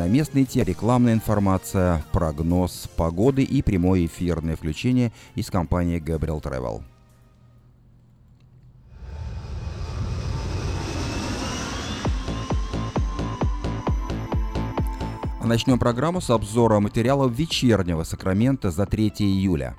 на местные темы, рекламная информация, прогноз погоды и прямое эфирное включение из компании Gabriel Travel. Начнем программу с обзора материалов вечернего Сакрамента за 3 июля.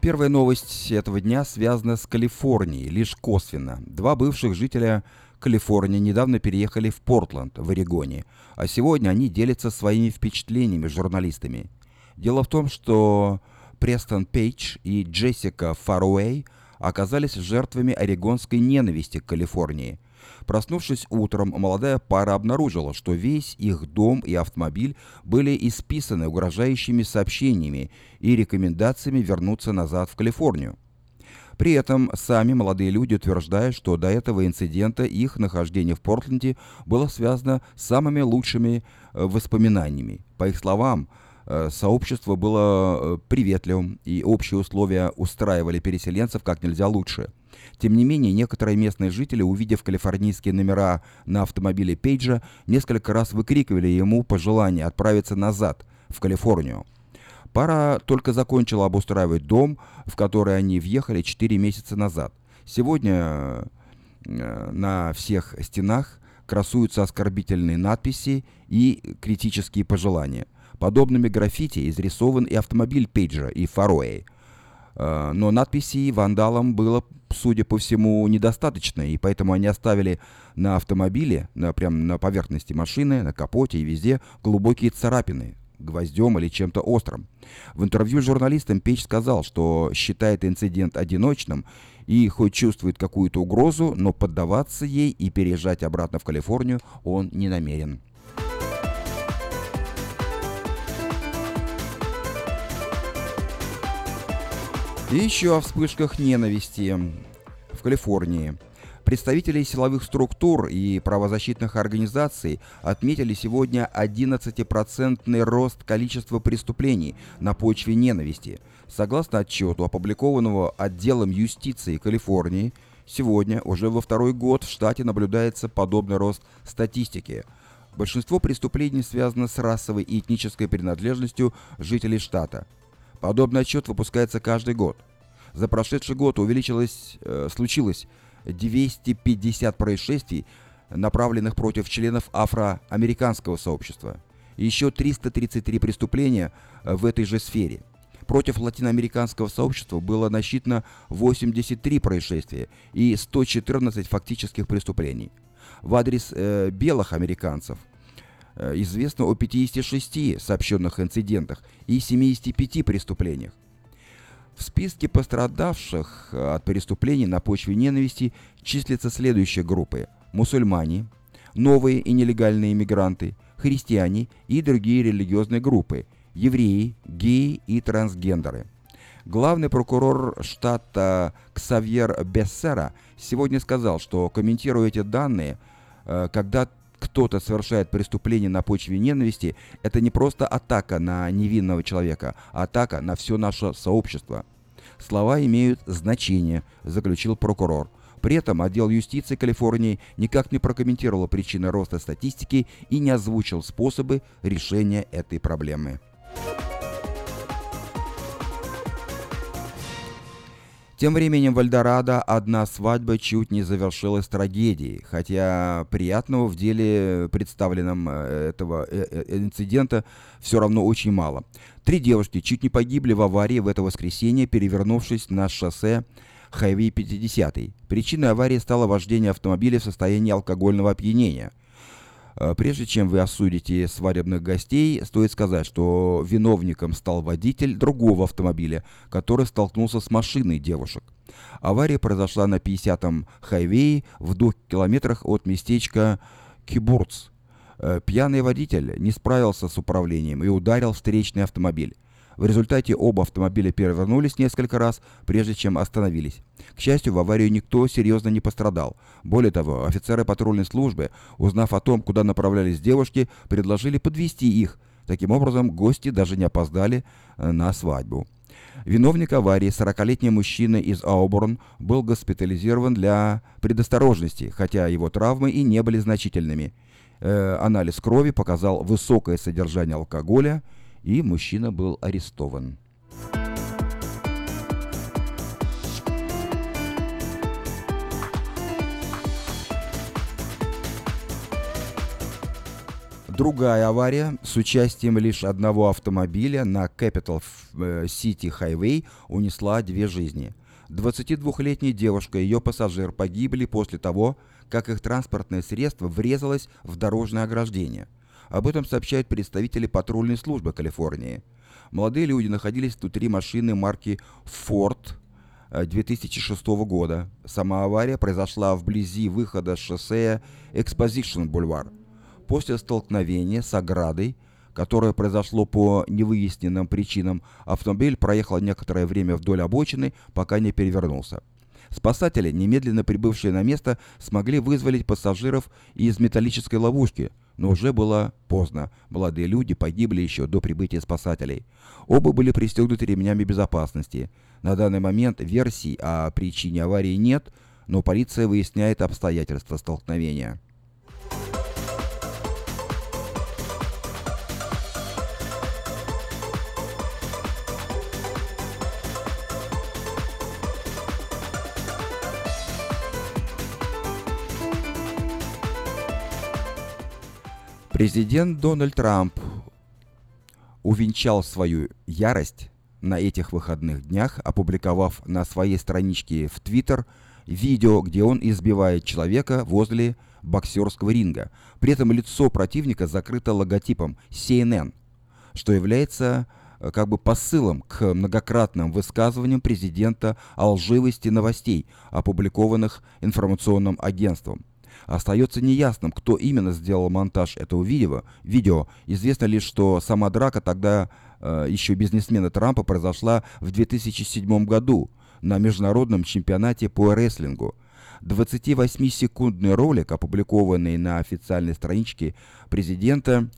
Первая новость этого дня связана с Калифорнией, лишь косвенно. Два бывших жителя Калифорнии недавно переехали в Портленд, в Орегоне, а сегодня они делятся своими впечатлениями с журналистами. Дело в том, что Престон Пейдж и Джессика Фаруэй оказались жертвами орегонской ненависти к Калифорнии – Проснувшись утром, молодая пара обнаружила, что весь их дом и автомобиль были исписаны угрожающими сообщениями и рекомендациями вернуться назад в Калифорнию. При этом сами молодые люди утверждают, что до этого инцидента их нахождение в Портленде было связано с самыми лучшими э, воспоминаниями. По их словам, э, сообщество было э, приветливым, и общие условия устраивали переселенцев как нельзя лучше – тем не менее, некоторые местные жители, увидев калифорнийские номера на автомобиле Пейджа, несколько раз выкрикивали ему пожелание отправиться назад, в Калифорнию. Пара только закончила обустраивать дом, в который они въехали 4 месяца назад. Сегодня э, на всех стенах красуются оскорбительные надписи и критические пожелания. Подобными граффити изрисован и автомобиль Пейджа и Фароэй – Э, но надписей вандалам было, судя по всему, недостаточно, и поэтому они оставили на автомобиле, на, прям на поверхности машины, на капоте и везде глубокие царапины, гвоздем или чем-то острым. В интервью с журналистом Пейдж сказал, что считает инцидент одиночным и хоть чувствует какую-то угрозу, но поддаваться ей и переезжать обратно в Калифорнию он не намерен. И еще о вспышках ненависти в Калифорнии. Представители силовых структур и правозащитных организаций отметили сегодня 11% рост количества преступлений на почве ненависти. Согласно отчету, опубликованного отделом юстиции Калифорнии, сегодня уже во второй год в штате наблюдается подобный рост статистики. Большинство преступлений связано с расовой и этнической принадлежностью жителей штата – Подобный отчет выпускается каждый год. За прошедший год увеличилось, э, случилось 250 происшествий, направленных против членов афроамериканского сообщества. Еще 333 преступления э, в этой же сфере. Против латиноамериканского сообщества было насчитано 83 происшествия и 114 фактических преступлений. В адрес э, белых американцев – Э, известно о 56 сообщенных инцидентах и 75 преступлениях. В списке пострадавших э, от преступлений на почве ненависти числятся следующие группы. Мусульмане, новые и нелегальные иммигранты, христиане и другие религиозные группы, евреи, геи и трансгендеры. Главный прокурор штата Ксавьер Бессера сегодня сказал, что комментируя эти данные, э, когда кто-то совершает преступление на почве ненависти, это не просто атака на невинного человека, а атака на все наше сообщество. Слова имеют значение, заключил прокурор. При этом отдел юстиции Калифорнии никак не прокомментировал причины роста статистики и не озвучил способы решения этой проблемы. Тем временем в Эльдорадо одна свадьба чуть не завершилась трагедией, хотя приятного в деле представленном э, этого э, э, инцидента все равно очень мало. Три девушки чуть не погибли в аварии в это воскресенье, перевернувшись на шоссе Хайвей 50. Причиной аварии стало вождение автомобиля в состоянии алкогольного опьянения – Э, прежде чем вы осудите свадебных гостей, стоит сказать, что виновником стал водитель другого автомобиля, который столкнулся с машиной девушек. Авария произошла на 50-м хайвее в двух километрах от местечка Кибурц. Э, пьяный водитель не справился с управлением и ударил встречный автомобиль. В результате оба автомобиля перевернулись несколько раз, прежде чем остановились. К счастью, в аварию никто серьезно не пострадал. Более того, офицеры патрульной службы, узнав о том, куда направлялись девушки, предложили подвести их. Таким образом, гости даже не опоздали э, на свадьбу. Виновник аварии, 40-летний мужчина из Ауборн, был госпитализирован для предосторожности, хотя его травмы и не были значительными. Э, анализ крови показал высокое содержание алкоголя, и мужчина был арестован. Другая авария с участием лишь одного автомобиля на Capital э, City Highway унесла две жизни. 22-летняя девушка и ее пассажир погибли после того, как их транспортное средство врезалось в дорожное ограждение. Об этом сообщают представители патрульной службы Калифорнии. Молодые люди находились внутри машины марки Ford 2006 э, года. Сама авария произошла вблизи выхода с шоссе Exposition Boulevard после столкновения с оградой, которое произошло по невыясненным причинам, автомобиль проехал некоторое время вдоль обочины, пока не перевернулся. Спасатели, немедленно прибывшие на место, смогли вызволить пассажиров из металлической ловушки, но уже было поздно. Молодые люди погибли еще до прибытия спасателей. Оба были пристегнуты ремнями безопасности. На данный момент версий о причине аварии нет, но полиция выясняет обстоятельства столкновения. Президент Дональд Трамп увенчал свою ярость на этих выходных днях, опубликовав на своей страничке в Твиттер видео, где он избивает человека возле боксерского ринга. При этом лицо противника закрыто логотипом CNN, что является э, как бы посылом к многократным высказываниям президента о лживости новостей, опубликованных информационным агентством. Остается неясным, кто именно сделал монтаж этого видео. видео. Известно лишь, что сама драка тогда э, еще бизнесмена Трампа произошла в 2007 году на международном чемпионате по рестлингу. 28-секундный ролик, опубликованный на официальной страничке президента,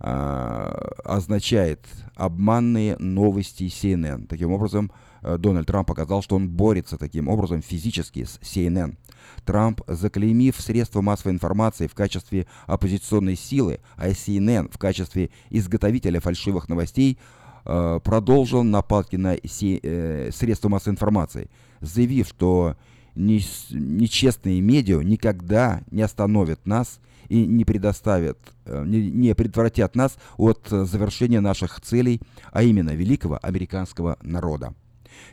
э, означает обманные новости CNN. Таким образом, э, Дональд Трамп показал, что он борется таким образом физически с CNN. Трамп, заклеймив средства массовой информации в качестве оппозиционной силы, а CNN в качестве изготовителя фальшивых новостей, э, продолжил нападки на э, средства массовой информации, заявив, что нечестные медиа никогда не остановят нас и не предоставят, э, не, предотвратят нас от завершения наших целей, а именно великого американского народа.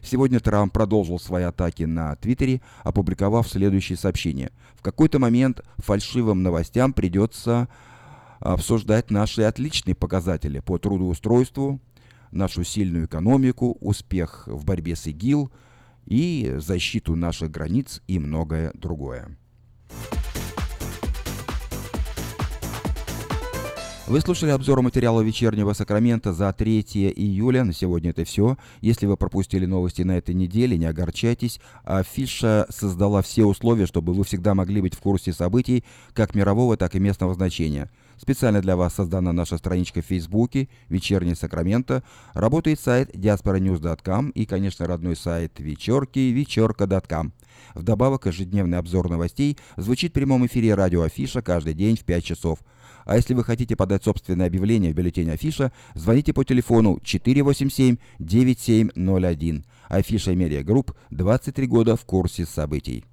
Сегодня Трамп продолжил свои атаки на Твиттере, опубликовав следующее сообщение. В какой-то момент фальшивым новостям придется обсуждать наши отличные показатели по трудоустройству, нашу сильную экономику, успех в борьбе с ИГИЛ и защиту наших границ и многое другое. Вы слушали обзор материала вечернего Сакрамента за 3 июля. На сегодня это все. Если вы пропустили новости на этой неделе, не огорчайтесь. Афиша создала все условия, чтобы вы всегда могли быть в курсе событий как мирового, так и местного значения. Специально для вас создана наша страничка в Фейсбуке «Вечерний Сакраменто». Работает сайт diasporanews.com и, конечно, родной сайт вечерки вечерка.com. Вдобавок, ежедневный обзор новостей звучит в прямом эфире радио Афиша каждый день в 5 часов. А если вы хотите подать собственное объявление в бюллетень Афиша, звоните по телефону 487-9701. Афиша Media Group 23 года в курсе событий.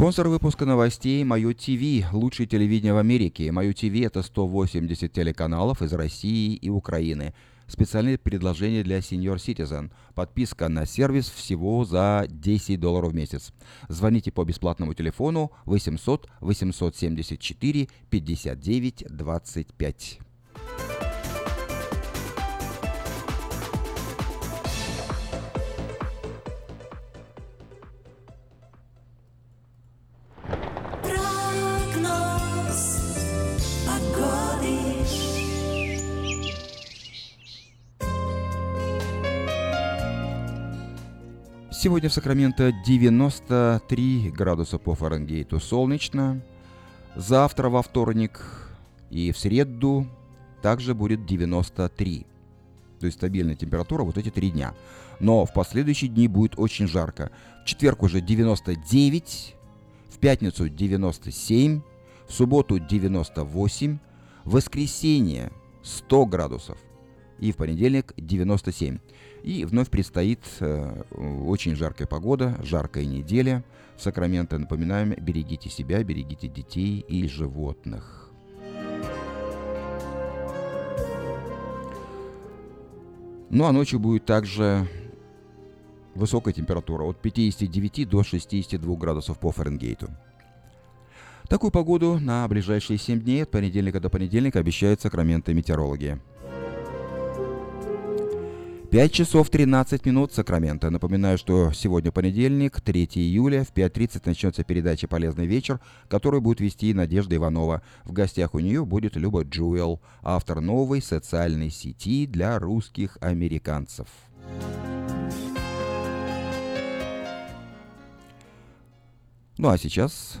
Спонсор выпуска новостей Мое ТВ, лучшее телевидение в Америке. Мое ТВ это 180 телеканалов из России и Украины. Специальное предложение для Senior Citizen. Подписка на сервис всего за 10 долларов в месяц. Звоните по бесплатному телефону 800 874 59 25. Сегодня в Сакраменто 93 градуса по Фаренгейту солнечно. Завтра во вторник и в среду также будет 93. То есть стабильная температура вот эти три дня. Но в последующие дни будет очень жарко. В четверг уже 99, в пятницу 97, в субботу 98, в воскресенье 100 градусов и в понедельник 97. И вновь предстоит э, очень жаркая погода, жаркая неделя. В Сакраменто напоминаем, берегите себя, берегите детей и животных. Ну а ночью будет также высокая температура от 59 до 62 градусов по Фаренгейту. Такую погоду на ближайшие 7 дней от понедельника до понедельника обещают Сакраменто метеорологи. 5 часов 13 минут Сакраменто. Напоминаю, что сегодня понедельник, 3 июля, в 5.30 начнется передача «Полезный вечер», которую будет вести Надежда Иванова. В гостях у нее будет Люба Джуэл, автор новой социальной сети для русских американцев. Ну а сейчас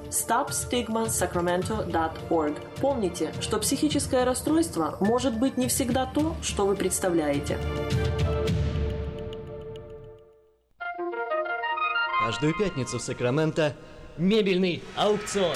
stopstigmasacramento.org. Помните, что психическое расстройство может быть не всегда то, что вы представляете. Каждую пятницу в Сакраменто мебельный аукцион.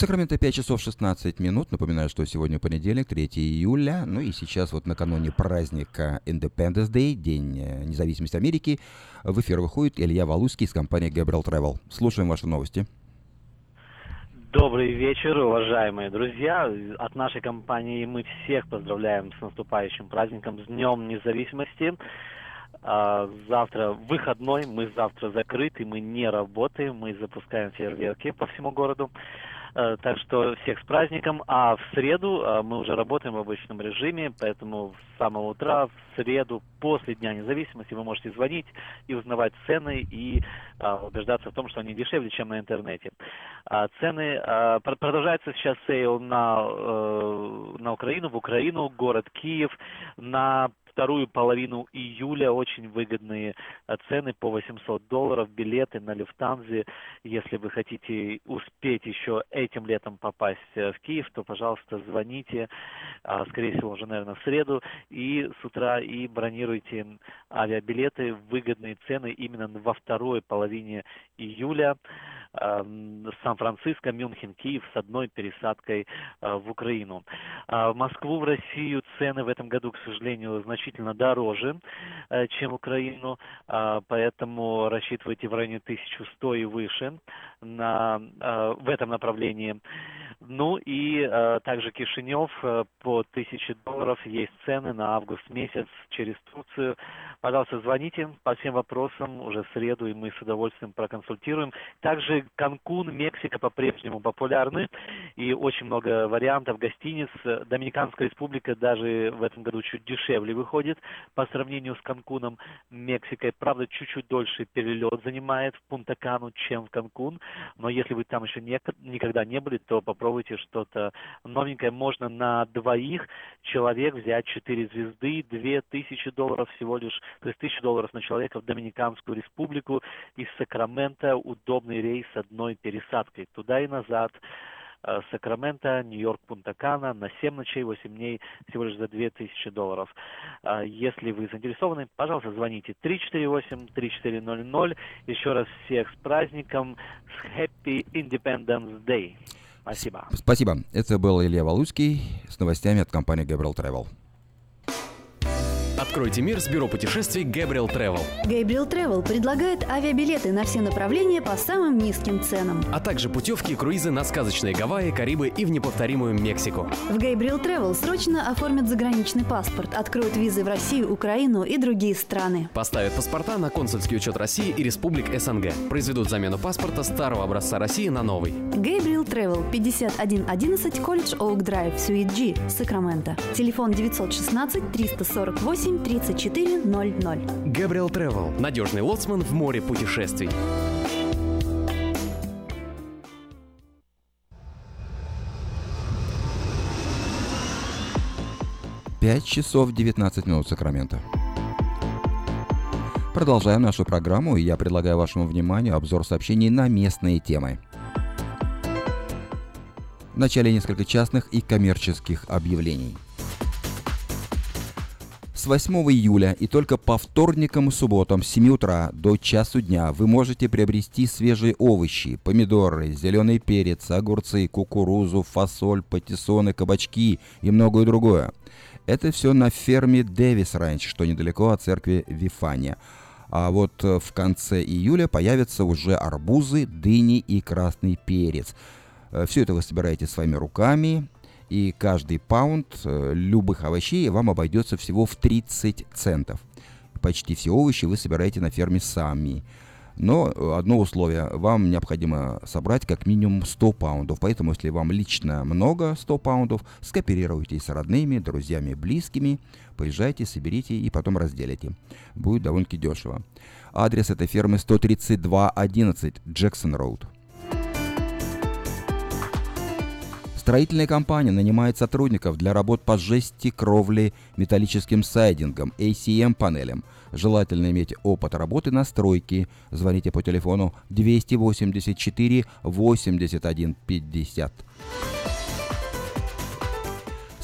Сакраменто 5 часов 16 минут. Напоминаю, что сегодня понедельник, 3 июля. Ну и сейчас вот накануне праздника Independence Day, День э, независимости Америки, в эфир выходит Илья Валуйский из компании Gabriel Travel. Слушаем ваши новости. Добрый вечер, уважаемые друзья. От нашей компании мы всех поздравляем с наступающим праздником, с Днем Независимости. А, завтра выходной, мы завтра закрыты, мы не работаем, мы запускаем фейерверки по всему городу. Э, так что всех с праздником. А в среду э, мы уже работаем в обычном режиме, поэтому с самого утра, в среду, после Дня независимости, вы можете звонить и узнавать цены и э, убеждаться в том, что они дешевле, чем на интернете. А цены продолжается сейчас sale на, на Украину, в Украину, город Киев, на вторую половину июля очень выгодные э, цены по 800 долларов, билеты на Люфтганзе. Если вы хотите успеть еще этим летом попасть э, в Киев, то, пожалуйста, звоните, а, скорее всего, уже, наверное, в среду, и с утра и бронируйте авиабилеты, выгодные цены именно во второй половине июля. Сан-Франциско, Мюнхен, Киев с одной пересадкой в Украину. В Москву, в Россию цены в этом году, к сожалению, значительно дороже, чем в Украину, поэтому рассчитывайте в районе 1100 и выше на, в этом направлении. Ну и э, также Кишинев э, по 1000 долларов есть цены на август месяц через Турцию. Пожалуйста, звоните по всем вопросам уже в среду, и мы с удовольствием проконсультируем. Также Канкун, Мексика по-прежнему популярны, и очень много вариантов гостиниц. Доминиканская республика даже в этом году чуть дешевле выходит по сравнению с Канкуном, Мексикой. Правда, чуть-чуть дольше перелет занимает в Пунта-Кану, чем в Канкун, но если вы там еще не, никогда не были, то попробуйте что-то новенькое. Можно на двоих человек взять 4 звезды, 2000 долларов всего лишь, то есть 1000 долларов на человека в Доминиканскую республику из Сакрамента. Удобный рейс одной пересадкой туда и назад. Э, Сакраменто, Нью-Йорк, Пунта-Кана на 7 ночей, 8 дней, всего лишь за 2000 долларов. Э, если вы заинтересованы, пожалуйста, звоните 348-3400. Еще раз всех с праздником, с Happy Independence Day. Спасибо. Спасибо. Это был Илья Валуцкий с новостями от компании Gabriel Travel. Откройте мир с бюро путешествий Gabriel Travel. Gabriel Travel предлагает авиабилеты на все направления по самым низким ценам. А также путевки и круизы на сказочные Гавайи, Карибы и в неповторимую Мексику. В Gabriel Travel срочно оформят заграничный паспорт, откроют визы в Россию, Украину и другие страны. Поставят паспорта на консульский учет России и республик СНГ. Произведут замену паспорта старого образца России на новый. Gabriel Travel 5111 Колледж Оук Драйв, Суит G, Сакраменто. Телефон 916 348 8 34 00. Габриэл Travel. Надежный лоцман в море путешествий. Пять часов 19 минут Сакрамента. Продолжаем нашу программу, и я предлагаю вашему вниманию обзор сообщений на местные темы. Вначале несколько частных и коммерческих объявлений – с 8 июля и только по вторникам и субботам с 7 утра до часу дня вы можете приобрести свежие овощи, помидоры, зеленый перец, огурцы, кукурузу, фасоль, патиссоны, кабачки и многое другое. Это все на ферме Дэвис Ранч, что недалеко от церкви Вифания. А вот э, в конце июля появятся уже арбузы, дыни и красный перец. Э, все это вы собираете своими руками, и каждый паунд э, любых овощей вам обойдется всего в 30 центов. Почти все овощи вы собираете на ферме сами. Но э, одно условие, вам необходимо собрать как минимум 100 паундов, поэтому если вам лично много 100 паундов, скооперируйтесь с родными, друзьями, близкими, поезжайте, соберите и потом разделите. Будет довольно-таки дешево. Адрес этой фермы 13211 Джексон Роуд. Строительная компания нанимает сотрудников для работ по жести, кровле, металлическим сайдингом, ACM-панелям. Желательно иметь опыт работы на стройке. Звоните по телефону 284 81 50.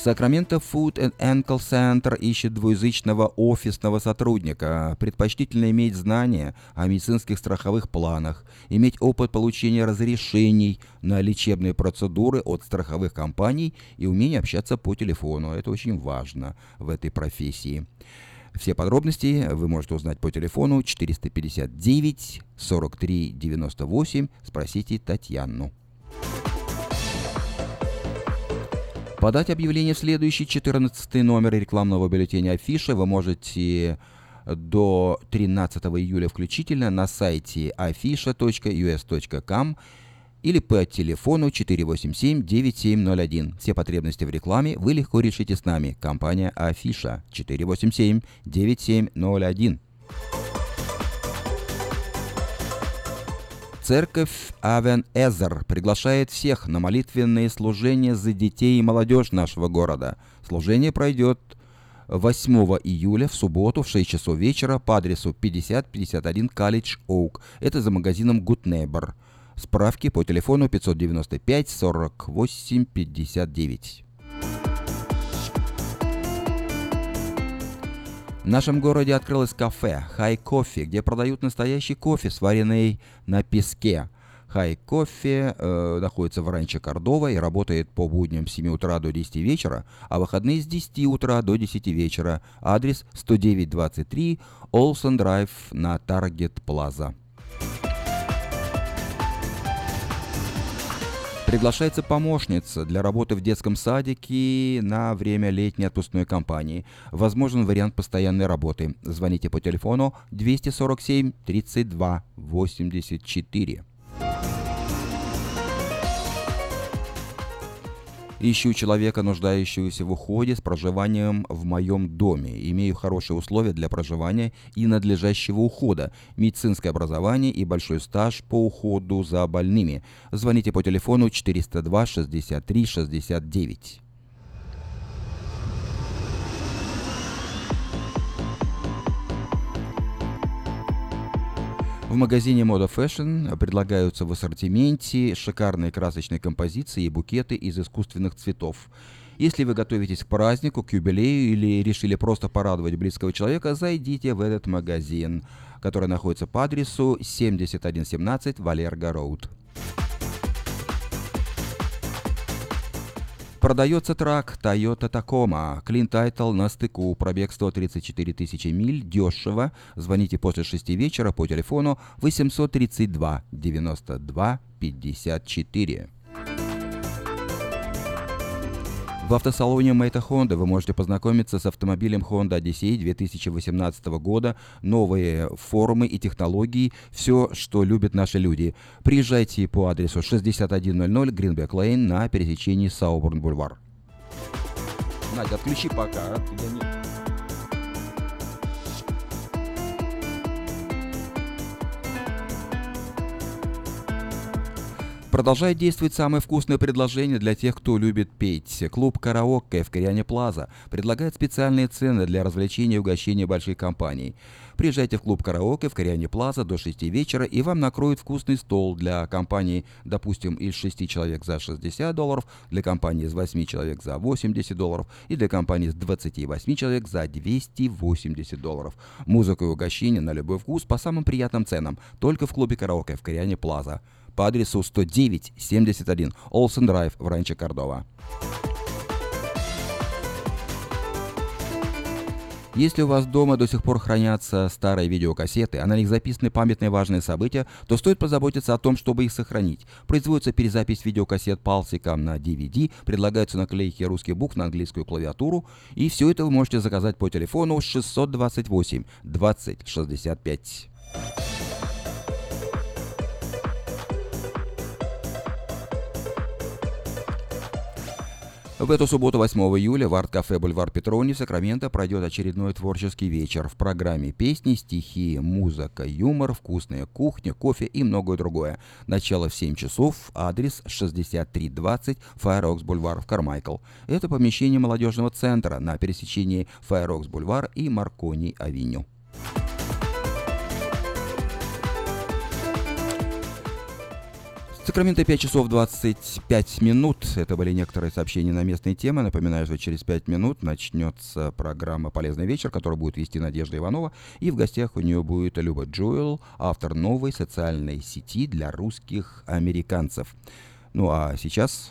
Сакраменто Food and Ankle Center ищет двуязычного офисного сотрудника. Предпочтительно иметь знания о медицинских страховых планах, иметь опыт получения разрешений на лечебные процедуры от страховых компаний и умение общаться по телефону. Это очень важно в этой профессии. Все подробности вы можете узнать по телефону 459 43 98. Спросите Татьяну. Подать объявление в следующий 14 номер рекламного бюллетеня Афиша вы можете до 13 июля включительно на сайте afisha.us.com или по телефону 487-9701. Все потребности в рекламе вы легко решите с нами. Компания Афиша 487-9701. Церковь Авен Эзер приглашает всех на молитвенные служения за детей и молодежь нашего города. Служение пройдет 8 июля в субботу в 6 часов вечера по адресу 5051 College Oak. Это за магазином Good Neighbor. Справки по телефону 595 48 59. В нашем городе открылось кафе «Хай Кофе», где продают настоящий кофе, сваренный на песке. Хай Кофе э, находится в Ранче Кордова и работает по будням с 7 утра до 10 вечера, а выходные с 10 утра до 10 вечера. Адрес 10923 Олсен Драйв на Таргет Плаза. Приглашается помощница для работы в детском садике на время летней отпускной кампании. Возможен вариант постоянной работы. Звоните по телефону 247 32 84. Ищу человека, нуждающегося в уходе с проживанием в моем доме. Имею хорошие условия для проживания и надлежащего ухода, медицинское образование и большой стаж по уходу за больными. Звоните по телефону 402 63 69. В магазине Moda Fashion предлагаются в ассортименте шикарные красочные композиции и букеты из искусственных цветов. Если вы готовитесь к празднику, к юбилею или решили просто порадовать близкого человека, зайдите в этот магазин, который находится по адресу 7117 Валерго Роуд. Продается трак Toyota Tacoma. Clean Title на стыку. Пробег 134 тысячи миль. Дешево. Звоните после 6 вечера по телефону 832 92 54. В автосалоне Мэйта Honda вы можете познакомиться с автомобилем Honda Odyssey 2018 года, новые формы и технологии, все, что любят наши люди. Приезжайте по адресу 6100 Greenback Lane на пересечении Сауборн Бульвар. Надя, отключи пока. Я не- Продолжает действовать самое вкусное предложение для тех, кто любит петь. Клуб «Караоке» в Кориане Плаза предлагает специальные цены для развлечения и угощения большой компании. Приезжайте в клуб «Караоке» в Кориане Плаза до 6 вечера, и вам накроют вкусный стол для компании, допустим, из 6 человек за 60 долларов, для компании из 8 человек за 80 долларов и для компании из 28 человек за 280 долларов. Музыка и угощение на любой вкус по самым приятным ценам, только в клубе «Караоке» в Кориане Плаза по адресу 109-71 Олсен Драйв в Ранче Кордова. Если у вас дома до сих пор хранятся старые видеокассеты, а на них записаны памятные важные события, то стоит позаботиться о том, чтобы их сохранить. Производится перезапись видеокассет палсиком на DVD, предлагаются наклейки русских букв на английскую клавиатуру, и все это вы можете заказать по телефону 628 20 65. В эту субботу, 8 июля, в арт-кафе «Бульвар Петрони» в Сакраменто пройдет очередной творческий вечер. В программе песни, стихи, музыка, юмор, вкусная кухня, кофе и многое другое. Начало в 7 часов, адрес 6320 Fair Oaks Boulevard в Carmichael. Это помещение молодежного центра на пересечении Fair Oaks Boulevard и Marconi Сакраменто 5 часов 25 минут. Это были некоторые сообщения на местные темы. Напоминаю, что через 5 минут начнется программа «Полезный вечер», которую будет вести Надежда Иванова. И в гостях у нее будет Люба Джоэл, автор новой социальной сети для русских американцев. Ну а сейчас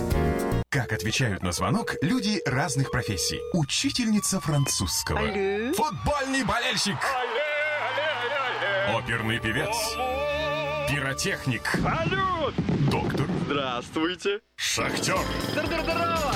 Как отвечают на звонок люди разных профессий. Учительница французского. Алле. Футбольный болельщик. Оперный певец. Пиротехник. Салют! Доктор. Здравствуйте. Шахтер. Здорово!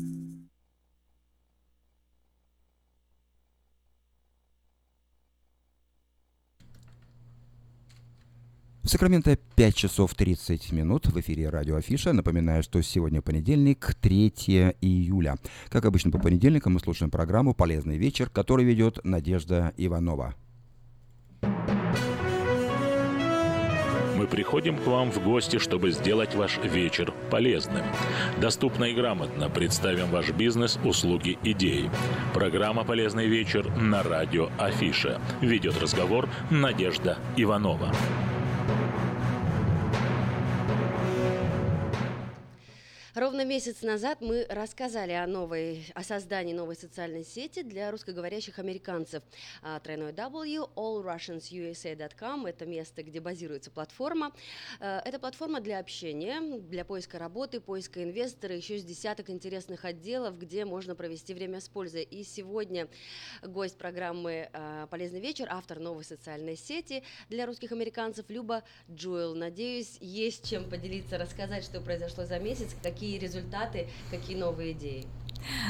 Сакраменто 5 часов 30 минут в эфире радио Афиша. Напоминаю, что сегодня понедельник, 3 июля. Как обычно по понедельникам мы слушаем программу «Полезный вечер», которую ведет Надежда Иванова. Мы приходим к вам в гости, чтобы сделать ваш вечер полезным. Доступно и грамотно представим ваш бизнес, услуги, идеи. Программа «Полезный вечер» на радио Афиша. Ведет разговор Надежда Иванова. Ровно месяц назад мы рассказали о новой, о создании новой социальной сети для русскоговорящих американцев. А, Тройной W, allrussiansusa.com – это место, где базируется платформа. А, это платформа для общения, для поиска работы, поиска инвестора, еще с десяток интересных отделов, где можно провести время с пользой. И сегодня гость программы а, «Полезный вечер», автор новой социальной сети для русских американцев Люба Джуэл. Надеюсь, есть чем поделиться, рассказать, что произошло за месяц, какие результаты, какие новые идеи?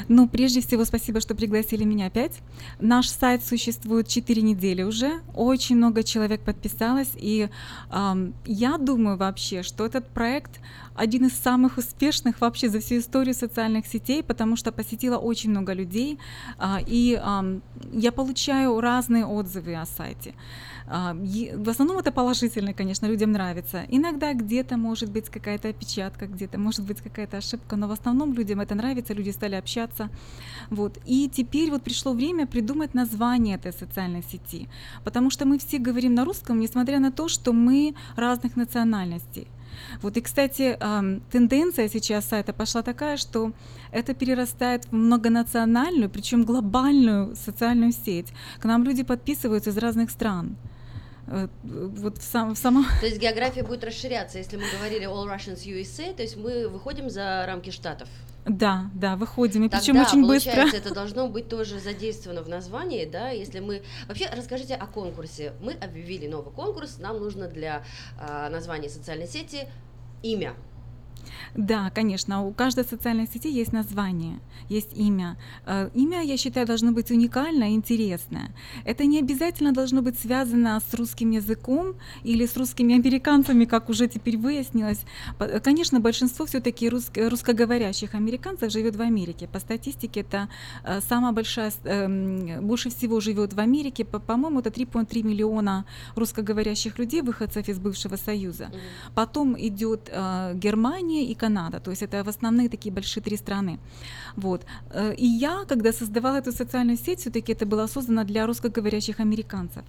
Ну, прежде всего, спасибо, что пригласили меня опять. Наш сайт существует 4 недели уже, очень много человек подписалось, и эм, я думаю вообще, что этот проект один из самых успешных вообще за всю историю социальных сетей, потому что посетило очень много людей, э, и э, я получаю разные отзывы о сайте. А, в основном это положительно, конечно, людям нравится. Иногда где-то может быть какая-то опечатка, где-то может быть какая-то ошибка, но в основном людям это нравится, люди стали общаться. Вот. И теперь вот пришло время придумать название этой социальной сети, потому что мы все говорим на русском, несмотря на то, что мы разных национальностей. Вот и, кстати, тенденция сейчас сайта пошла такая, что это перерастает в многонациональную, причем глобальную социальную сеть. К нам люди подписываются из разных стран. Э, вот в, сам, в самом... То есть география будет расширяться, если мы говорили All Russians USA, то есть мы выходим за рамки штатов. Да, да, выходим, и Тогда, причем очень получается, быстро. это должно быть тоже задействовано в названии, да, если мы... Вообще, расскажите о конкурсе. Мы объявили новый конкурс, нам нужно для э, названия социальной сети имя. Да, конечно, у каждой социальной сети есть название, есть имя. Э, имя, я считаю, должно быть уникальное и интересное. Это не обязательно должно быть связано с русским языком или с русскими американцами, как уже теперь выяснилось. Конечно, большинство все-таки русско- русскоговорящих американцев живет в Америке. По статистике это э, самая большая, эм, больше всего живет в Америке. По-моему, это 3,3 миллиона русскоговорящих людей, выходцев из бывшего Союза. Потом идет э, Германия и Канада. То есть это в основные такие большие три страны. Вот. Э, и я, когда создавала эту социальную сеть, все-таки это было создано для русскоговорящих американцев.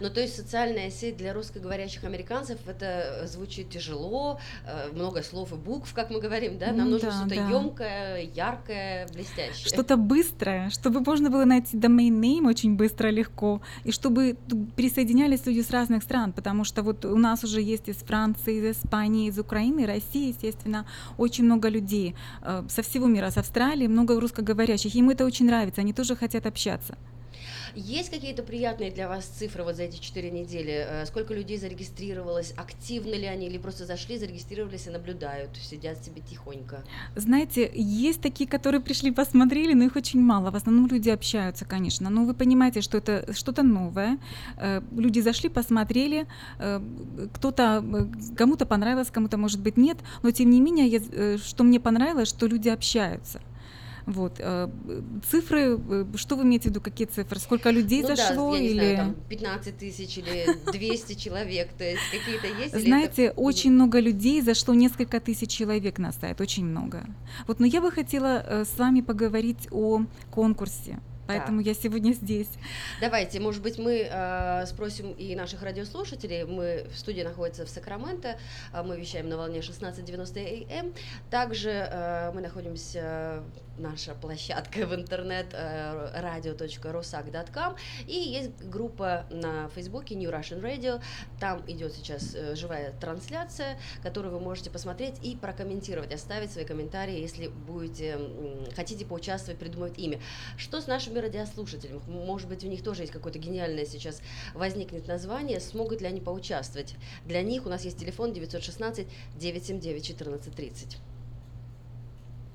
Ну, то есть социальная сеть для русскоговорящих американцев, это звучит тяжело, э, много слов и букв, как мы говорим, да? Нам Ну нужно да, что-то да. емкое, яркое, блестящее. Что-то быстрое, чтобы можно было найти domain name очень быстро, легко, и чтобы присоединялись люди с разных стран, потому что вот у нас уже есть из Франции, из Испании, из Украины, России, естественно, очень много людей э, со всего мира, с Австралии, много русскоговорящих. Им это очень нравится, они тоже хотят общаться. Есть какие-то приятные для вас цифры вот за эти четыре недели? Э, Сколько людей зарегистрировалось? Активны ли они или просто зашли, зарегистрировались и наблюдают, сидят себе тихонько? Знаете, есть такие, которые пришли, посмотрели, но их очень мало. В основном люди общаются, конечно. Но вы понимаете, что это что-то новое. Э, Люди зашли, посмотрели, э, кто-то, кому-то понравилось, кому-то, может быть, нет. Но тем не менее, я- что мне понравилось, что люди общаются. Вот. э, Цифры, э, что вы имеете в виду, какие цифры? Сколько людей ну зашло? да, я не или... знаю, там 15 тысяч или 200 человек, то есть какие-то есть? или это- Знаете, очень много людей, зашло несколько тысяч человек на сайт, очень много. Вот, но я бы хотела э, с вами поговорить о конкурсе. Поэтому я сегодня здесь. Давайте, может быть, мы э, спросим и наших радиослушателей. Мы в студии находится в Сакраменто, э, мы вещаем на волне 1690 АМ. Также э, мы находимся наша площадка в интернет э, radio.rusak.com и есть группа на Фейсбуке New Russian Radio. Там идет сейчас э, живая трансляция, которую вы можете посмотреть и прокомментировать, оставить свои комментарии, если будете хотите поучаствовать, придумать имя. Что с нашими радиослушателями? Может быть, у них тоже есть какое-то гениальное сейчас возникнет название, смогут ли они поучаствовать? Для них у нас есть телефон 916 979 1430.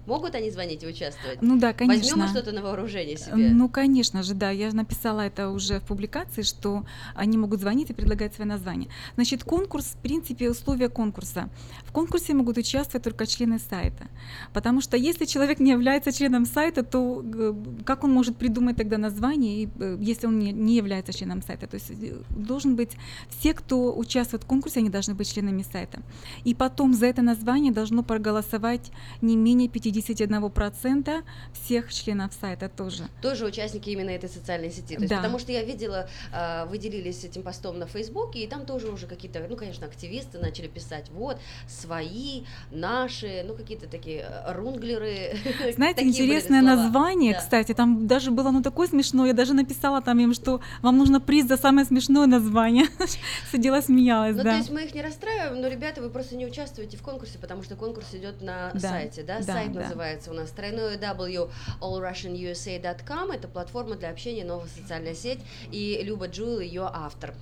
Могут они звонить и участвовать? Ну да, Возьмем мы конечно. что-то на вооружение себе. Ну, конечно же, да. Я написала это уже в публикации, что они могут звонить и предлагать свои названия. Значит, конкурс, в принципе, условия конкурса. В конкурсе могут участвовать только члены сайта. Потому что если человек не является членом сайта, то э, как он может придумать тогда название, э, если он не, является членом сайта? То есть э, должен быть все, кто участвует в конкурсе, они должны быть членами сайта. И потом за это название должно проголосовать не менее 51% всех членов сайта тоже. Тоже участники именно этой социальной сети. То есть, Да. потому что я видела, а, вы делились этим постом на Фейсбуке, и там тоже уже какие-то, ну, конечно, активисты начали писать, вот, свои, наши, ну, какие-то такие э, рунглеры. Знаете, интересное название, Да. кстати, там даже было ну такое смешное, я даже написала там им, что вам нужно приз за самое смешное название. Сидела, смеялась, Ну, да. то есть мы их не расстраиваем, но, ребята, вы просто не участвуете в конкурсе, потому что конкурс идет на Да, сайте, да? да, Сайт да. Называется у нас тройное W allrussianusa.com. Это платформа для общения, новая социальная сеть, и Люба Джуэл ее автор.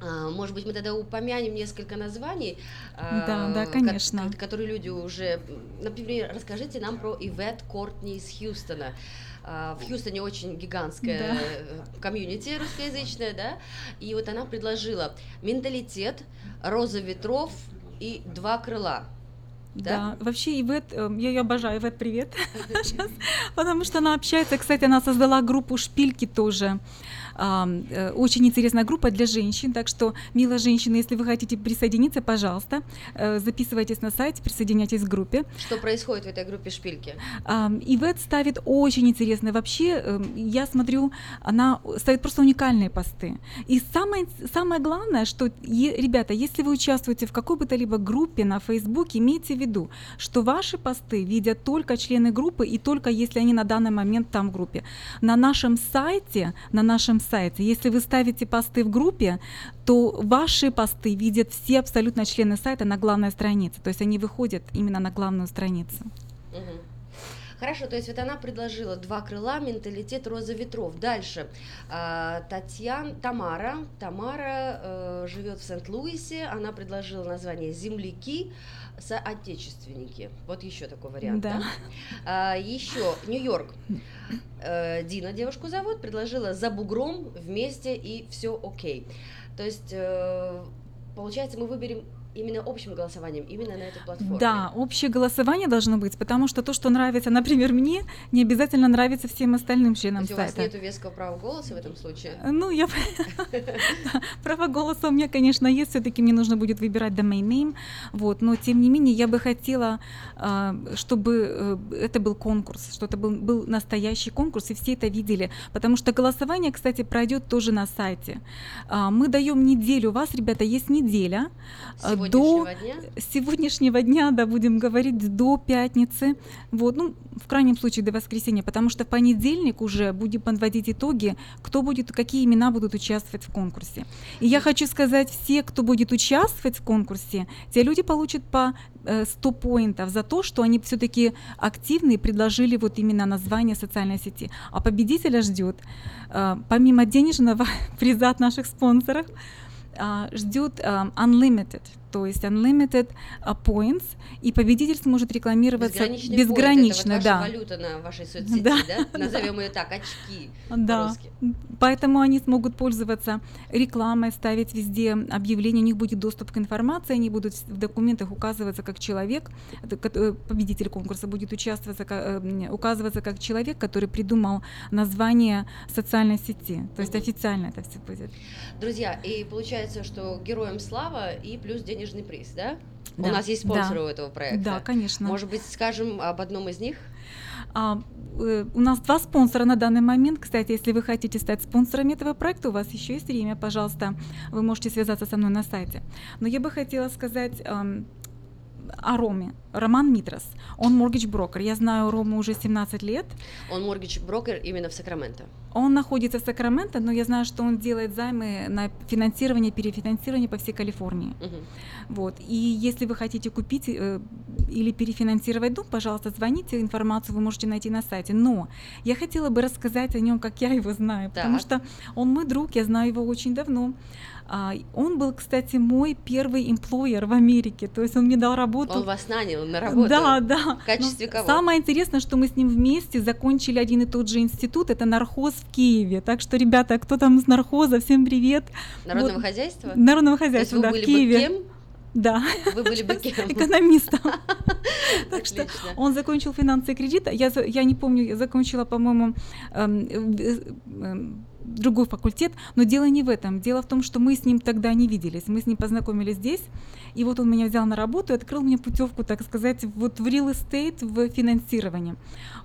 А, Может быть, мы тогда упомянем несколько названий, а, Да, да, ко- конечно. ко- которые люди уже... Например, расскажите нам про Ивет Кортни из Хьюстона. А, В Хьюстоне очень гигантская Да. комьюнити русскоязычная, да, и вот она предложила менталитет, роза ветров и два крыла. Да, вообще Ивет, э, я ее обожаю, Ивет, привет, потому что она общается, кстати, она создала группу «Шпильки» тоже, Э, очень интересная группа для женщин, так что, милые женщины, если вы хотите присоединиться, пожалуйста, э, записывайтесь на сайте, присоединяйтесь к группе. Что происходит в этой группе шпильки? Ивет ставит очень интересные. Вообще, эм, я смотрю, она ставит просто уникальные посты. И самое, самое главное, что, ребята, если вы участвуете в какой бы то либо группе на Фейсбуке, имейте в виду, что ваши посты видят только члены группы и только если они на данный момент там в группе. На нашем сайте, на нашем сайте. Если вы ставите посты в группе, то ваши посты видят все абсолютно члены сайта на главной странице. То есть они выходят именно на главную страницу. Хорошо, то есть вот она предложила два крыла, менталитет роза ветров. Дальше. А, Татьяна, Тамара, Тамара э, живет в Сент-Луисе, она предложила название «Земляки», соотечественники. Вот еще такой вариант. Да. да? А, еще Нью-Йорк. Э, Дина девушку зовут, предложила за бугром вместе и все окей. То есть э, получается мы выберем именно общим голосованием, именно на этой платформе. Да, общее голосование должно быть, потому что то, что нравится, например, мне, не обязательно нравится всем остальным членам сайта. у вас нет веского права голоса в этом случае? Ну, я... Право голоса у меня, конечно, есть, все таки мне нужно будет выбирать domain name, вот, но тем не менее я бы хотела, а, чтобы э, это был конкурс, что это был, был настоящий конкурс, и все это видели, потому что голосование, кстати, пройдет тоже на сайте. А, мы даем неделю, у вас, ребята, есть неделя, Сегодня до дня? сегодняшнего дня, да, будем говорить, до пятницы, вот, ну, в крайнем случае до воскресенья, потому что в понедельник уже будем подводить итоги, кто будет, какие имена будут участвовать в конкурсе. И я хочу сказать, все, кто будет участвовать в конкурсе, те люди получат по 100 э, поинтов за то, что они все-таки активны и предложили вот именно название социальной сети. А победителя ждет, э, помимо денежного приза от наших спонсоров, э, ждет unlimited то есть unlimited uh, points, и победитель сможет рекламироваться безгранично. безгранично это вот да. валюта на вашей соцсети, да? да? Назовем ее так, очки да. Поэтому они смогут пользоваться рекламой, ставить везде объявления, у них будет доступ к информации, они будут в документах указываться как человек, э, победитель конкурса будет участвовать, э, указываться как человек, который придумал название социальной сети, то есть официально это все будет. Друзья, и получается, что героям слава и плюс денежный денежный приз, да? да. У нас есть спонсоры да. у этого проекта. Да, конечно. Может быть, скажем об одном из них? А, э, у нас два спонсора на данный момент. Кстати, если вы хотите стать спонсорами этого проекта, у вас еще есть время, пожалуйста, вы можете связаться со мной на сайте. Но я бы хотела сказать э, о Роме. Роман Митрос. Он mortgage брокер. Я знаю Рому уже 17 лет. Он mortgage брокер именно в Сакраменто. Он находится в Сакраменто, но я знаю, что он делает займы на финансирование, перефинансирование по всей Калифорнии. Угу. Вот. И если вы хотите купить э, или перефинансировать дом, пожалуйста, звоните, информацию вы можете найти на сайте. Но я хотела бы рассказать о нем, как я его знаю, так. потому что он мой друг, я знаю его очень давно. А, он был, кстати, мой первый эмплойер в Америке, то есть он мне дал работу. Он вас нанял на работу? Да, да. В качестве Но кого? Самое интересное, что мы с ним вместе закончили один и тот же институт, это нархоз в Киеве. Так что, ребята, кто там из нархоза, всем привет. Народного вот. хозяйства? Народного хозяйства, да, в Киеве. Кем? Да. Вы были бы кем? Экономистом. Так что он закончил финансы и кредиты. Я, я не помню, я закончила, по-моему, эм, э, эм, другой факультет, но дело не в этом. Дело в том, что мы с ним тогда не виделись. Мы с ним познакомились здесь, и вот он меня взял на работу и открыл мне путевку, так сказать, вот в real estate, в финансировании.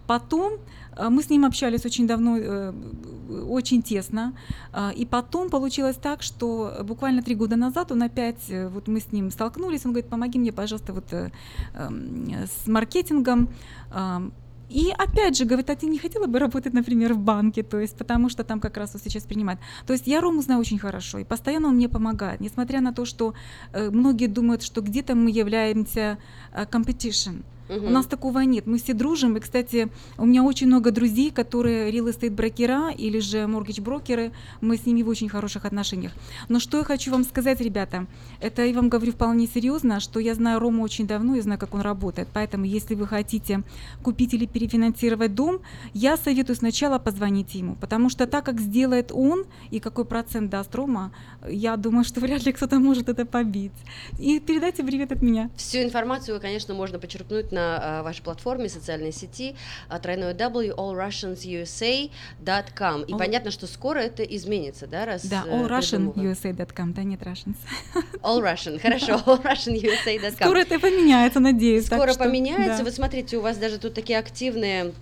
Потом э, мы с ним общались очень давно, э, очень тесно, э, и потом получилось так, что буквально три года назад он опять, вот мы с ним столкнулись, он говорит, помоги мне, пожалуйста, вот эм, с маркетингом, эм, и опять же, говорит, а ты не хотела бы работать, например, в банке, то есть, потому что там как раз вот сейчас принимают. То есть я Рому знаю очень хорошо, и постоянно он мне помогает, несмотря на то, что э, многие думают, что где-то мы являемся э, competition. Угу. У нас такого нет. Мы все дружим. И, кстати, у меня очень много друзей, которые real estate брокера или же mortgage брокеры. Мы с ними в очень хороших отношениях. Но что я хочу вам сказать, ребята, это я вам говорю вполне серьезно, что я знаю Рому очень давно, я знаю, как он работает. Поэтому, если вы хотите купить или перефинансировать дом, я советую сначала позвонить ему, потому что так как сделает он и какой процент даст Рома, я думаю, что вряд ли кто-то может это побить. И передайте привет от меня. Всю информацию, конечно, можно почерпнуть на на вашей платформе социальной сети тройной W allrussiansusa.com. И all... понятно, что скоро это изменится, да, раз Да, allrussianusa.com, да, нет Russians. All Russian, хорошо, allrussianusa.com. Скоро это поменяется, надеюсь. Скоро поменяется. Вы смотрите, у вас даже тут такие активные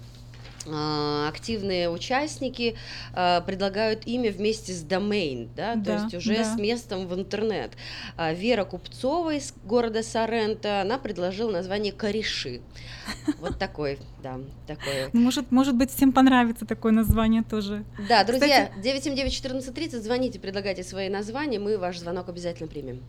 активные участники а, предлагают имя вместе с домейн, да, да то есть уже да. с местом в интернет. А, Вера Купцова из города Соренто, она предложила название Кореши. Вот такой, да, такой. Ну, может, может быть, всем понравится такое название тоже. Да, друзья, Кстати... 979-1430, звоните, предлагайте свои названия, мы ваш звонок обязательно примем.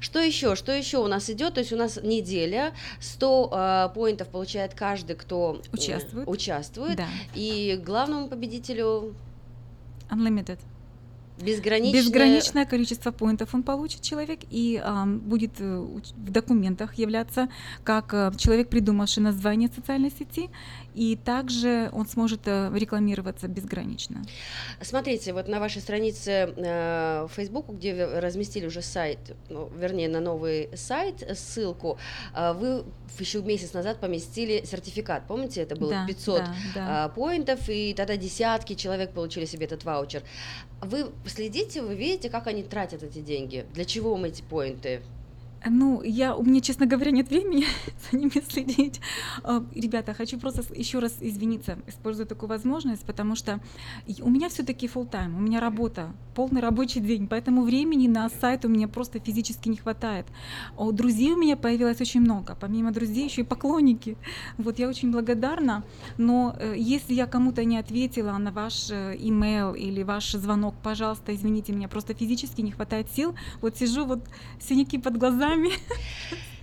Что еще? Что еще у нас идет? То есть у нас неделя, 100 э, поинтов получает каждый, кто участвует. Э, участвует. Да. И главному победителю... Unlimited. Безграничное... Безграничное количество поинтов он получит человек и э, будет э, в документах являться как э, человек, придумавший название социальной сети, и также он сможет э, рекламироваться безгранично. Смотрите, вот на вашей странице э, в Facebook, где вы разместили уже сайт, ну, вернее, на новый сайт ссылку, э, вы еще месяц назад поместили сертификат. Помните, это было да, 500 да, да. поинтов, и тогда десятки человек получили себе этот ваучер. Вы следите, вы видите, как они тратят эти деньги? Для чего им эти поинты? Ну, я, у меня, честно говоря, нет времени за ними следить. А, ребята, хочу просто еще раз извиниться, использую такую возможность, потому что у меня все-таки full time, у меня работа, полный рабочий день, поэтому времени на сайт у меня просто физически не хватает. А друзей у меня появилось очень много, помимо друзей еще и поклонники. Вот я очень благодарна, но э, если я кому-то не ответила на ваш э, имейл или ваш звонок, пожалуйста, извините меня, просто физически не хватает сил. Вот сижу, вот синяки под глазами, нами.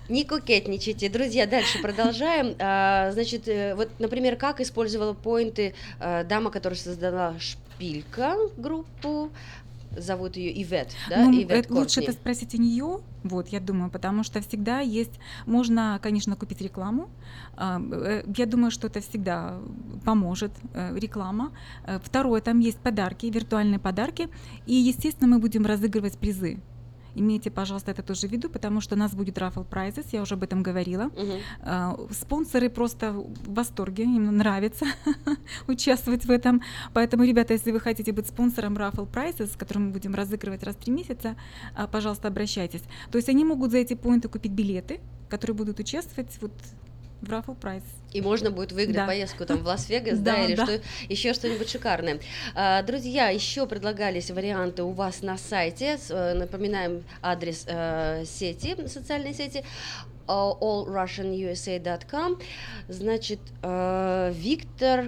Не кокетничайте. Друзья, дальше продолжаем. А, значит, э, вот, например, как использовала поинты а, дама, которая создала шпилька группу, зовут ее Ивет, да? Ну, Ивет это, лучше это спросить у нее, вот, я думаю, потому что всегда есть, можно, конечно, купить рекламу. А, э, я думаю, что это всегда поможет, э, реклама. Второе, там есть подарки, виртуальные подарки. И, естественно, мы будем разыгрывать призы. Имейте, пожалуйста, это тоже в виду, потому что у нас будет raffle prizes, я уже об этом говорила. Угу. Спонсоры просто в восторге, им нравится участвовать в этом. Поэтому, ребята, если вы хотите быть спонсором raffle prizes, который мы будем разыгрывать раз в три месяца, а, пожалуйста, обращайтесь. То есть они могут за эти поинты купить билеты, которые будут участвовать вот в Raffle Prize. И можно будет выиграть да. поездку там в Лас-Вегас, да, да, или да. Что, еще что-нибудь шикарное. А, друзья, еще предлагались варианты у вас на сайте. Э, напоминаем адрес э, сети, социальной сети allrussianusa.com. Значит, э, Виктор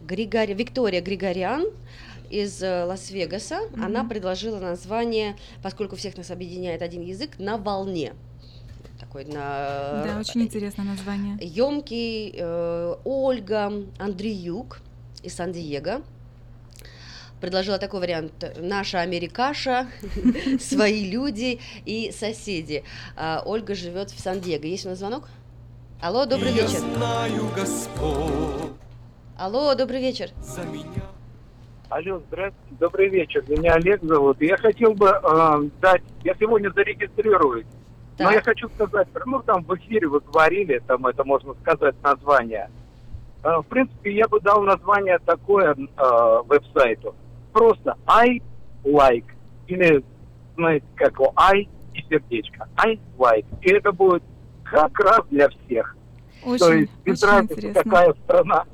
Григори... Виктория Григорян из Лас-Вегаса, mm-hmm. она предложила название, поскольку всех нас объединяет один язык, на волне такой на... Да, очень интересное название. Емкий. Э, Ольга Андреюк из Сан-Диего предложила такой вариант. Наша Америкаша, свои люди и соседи. А, Ольга живет в Сан-Диего. Есть у нас звонок? Алло, добрый Я вечер. Знаю, Господь. Алло, добрый вечер. За меня. Алло, здравствуйте, добрый вечер. Меня Олег зовут. Я хотел бы э, дать, я сегодня зарегистрируюсь так. Но я хочу сказать, ну там в эфире вы говорили, там это можно сказать название. Э, в принципе, я бы дал название такое э, веб-сайту. Просто I like. Или, знаете, как его, I и сердечко. I like. И это будет как раз для всех. Очень, То есть без разницы, какая страна.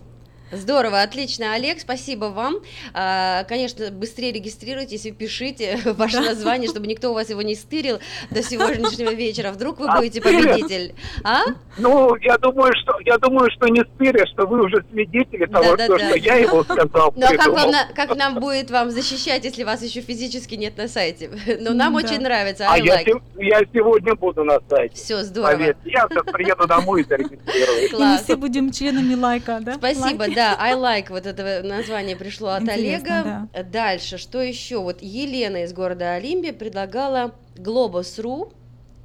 Здорово, отлично, Олег, спасибо вам. А, конечно, быстрее регистрируйтесь и пишите ваше да. название, чтобы никто у вас его не стырил до сегодняшнего вечера. Вдруг вы а будете победитель. А? Ну, я думаю, что я думаю, что не стыря, что вы уже свидетели того, да, да, что, да. что я его сказал. Ну, а как, вам, как нам будет вам защищать, если вас еще физически нет на сайте? Но ну, нам да. очень нравится. I а like. я, я сегодня буду на сайте. Все, здорово. Я сейчас приеду домой и зарегистрирую. И мы все будем членами лайка, да? Спасибо, да. I like, вот это название пришло от Олега. Дальше, что еще? Вот Елена из города Олимпия предлагала Globus.ru